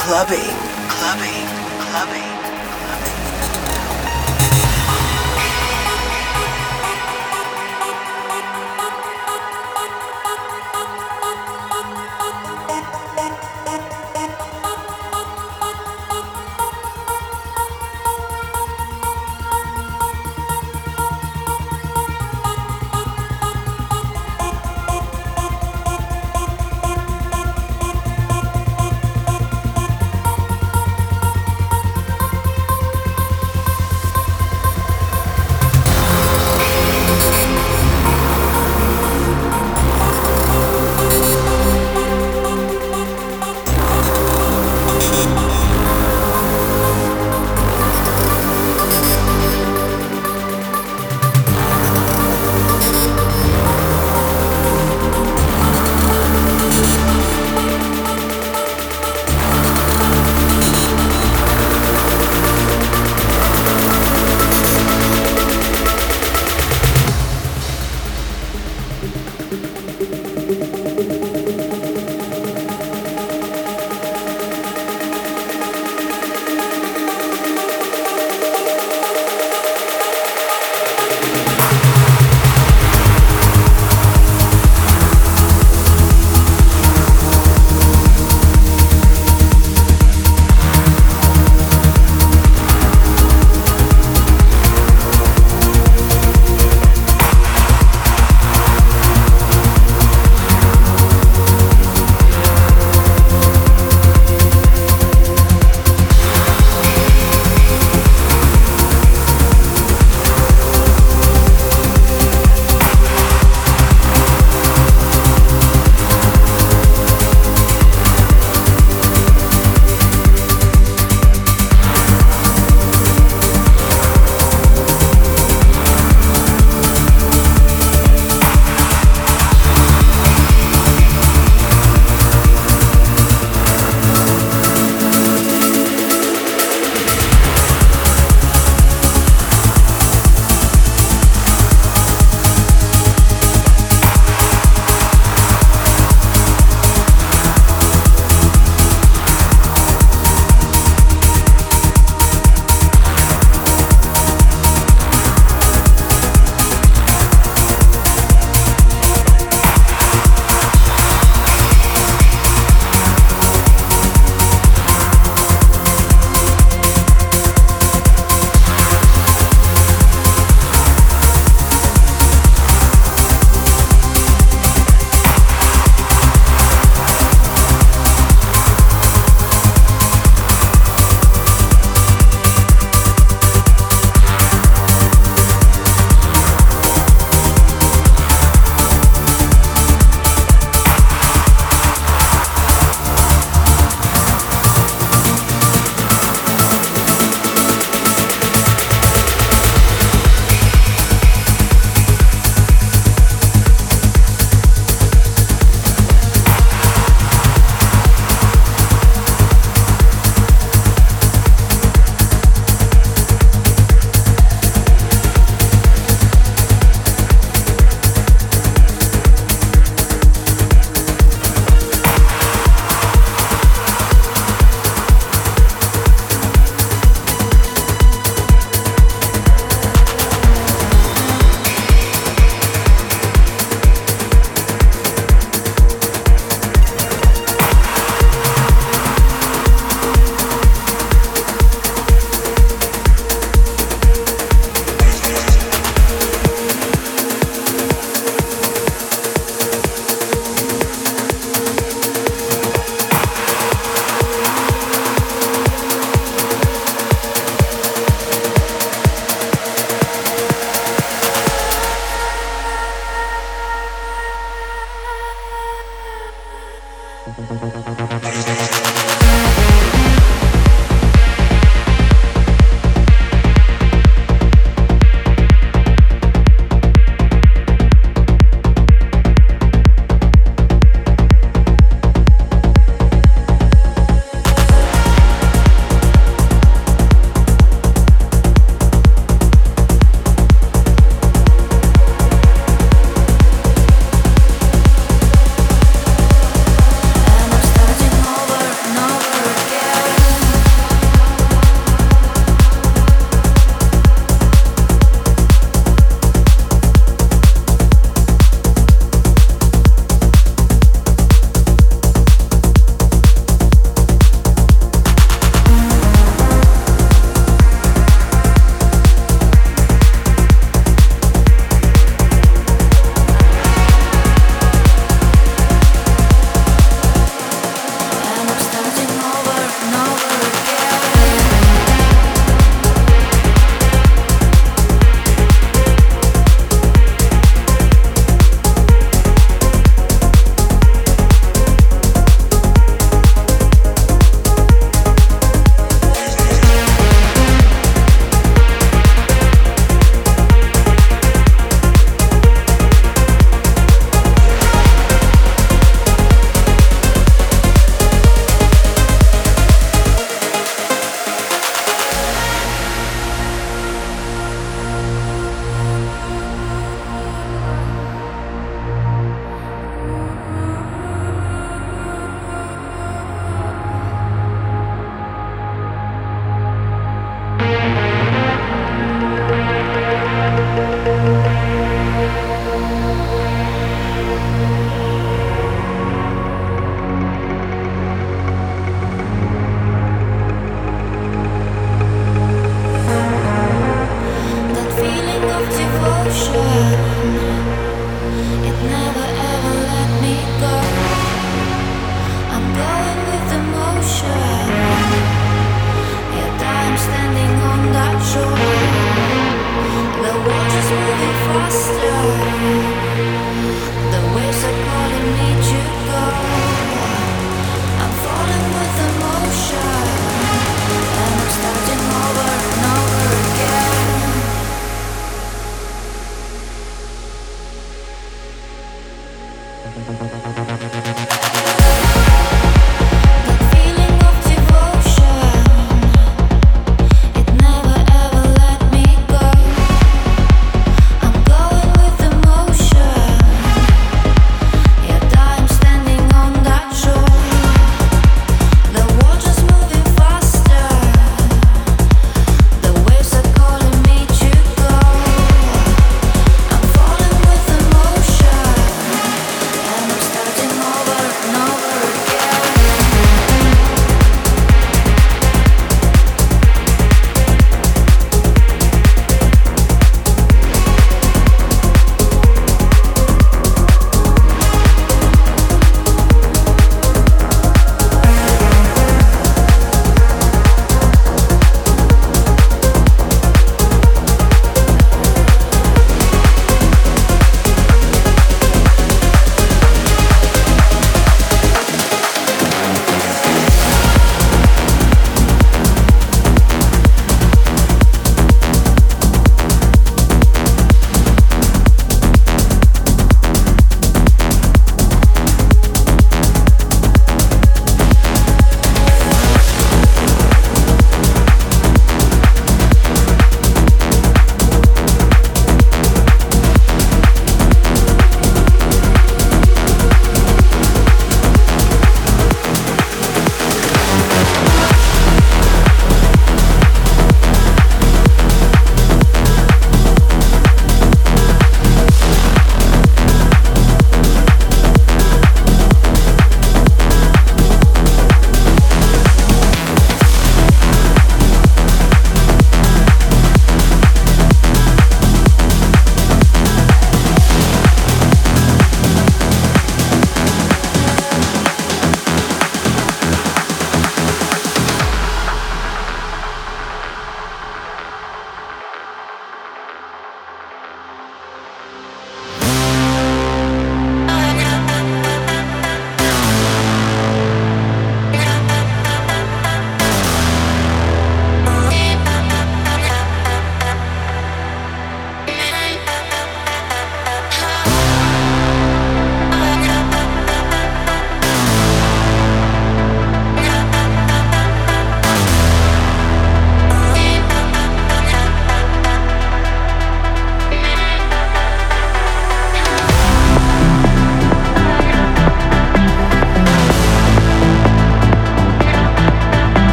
Clubbing,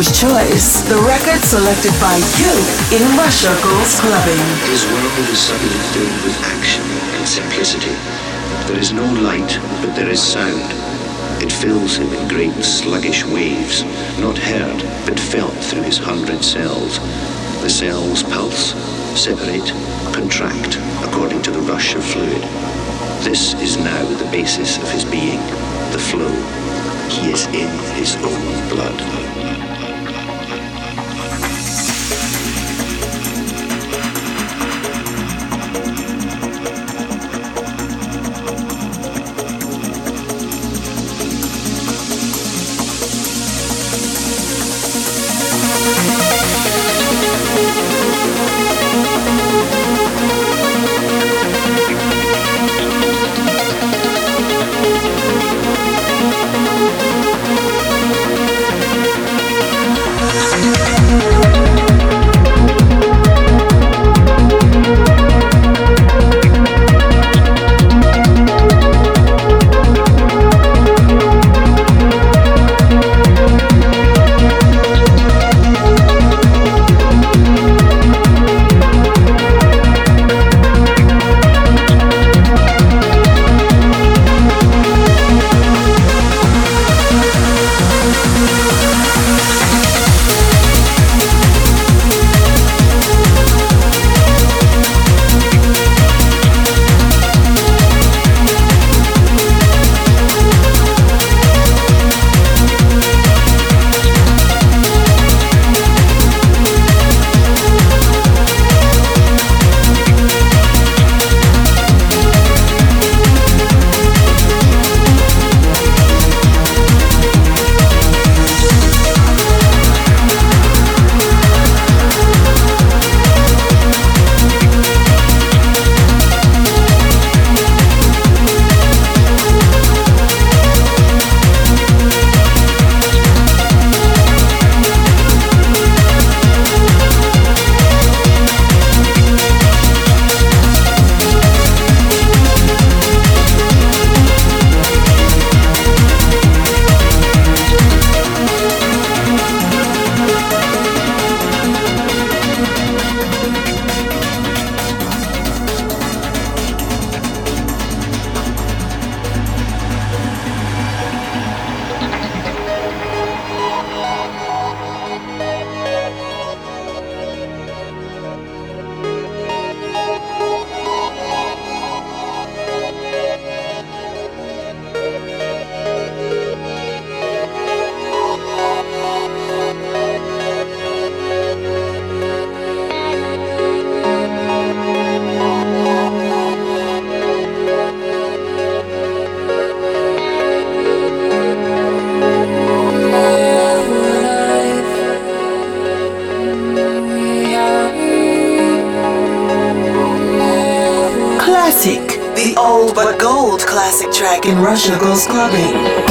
Clubber's Choice, the record selected by you in Russia Goes Clubbing. His world is suddenly filled with action and simplicity. There is no light, but there is sound. It fills him in great sluggish waves, not heard, but felt through his hundred cells. The cells pulse, separate, contract, according to the rush of fluid. This is now the basis of his being, the flow. He is in his own blood. Russia goes clubbing.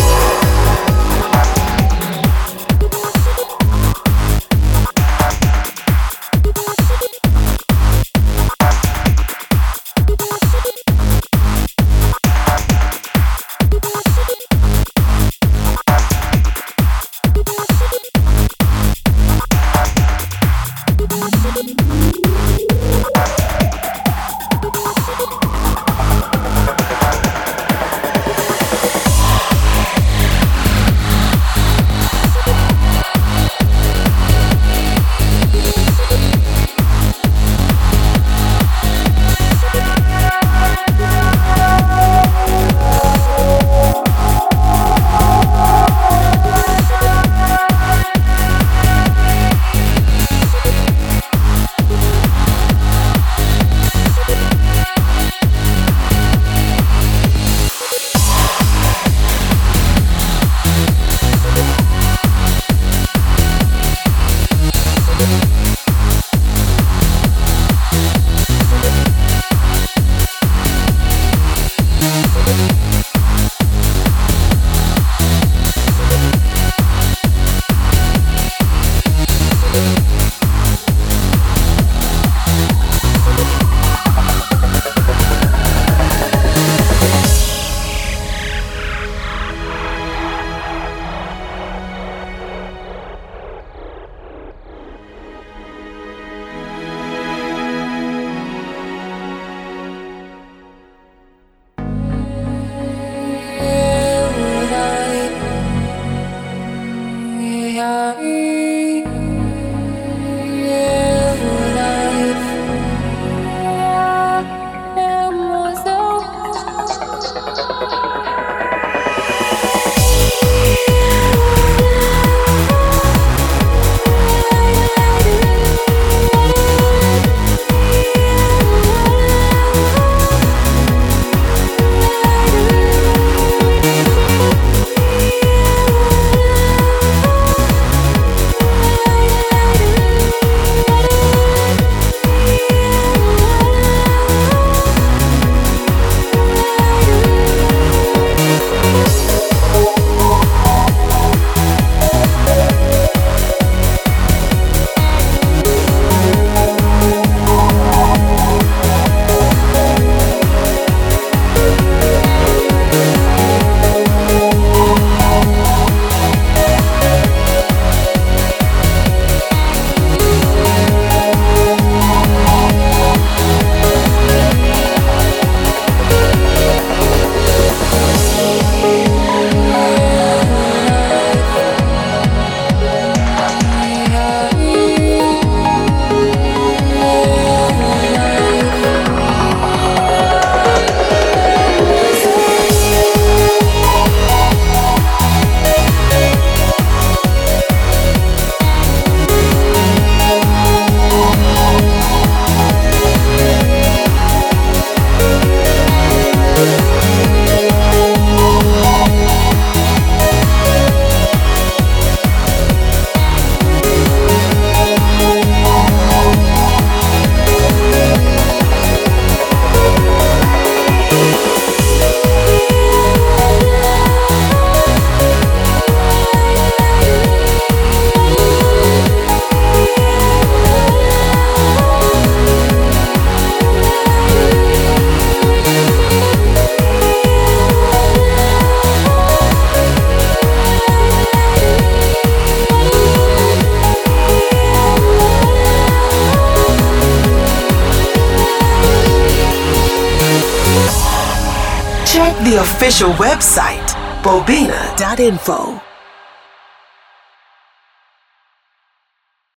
Check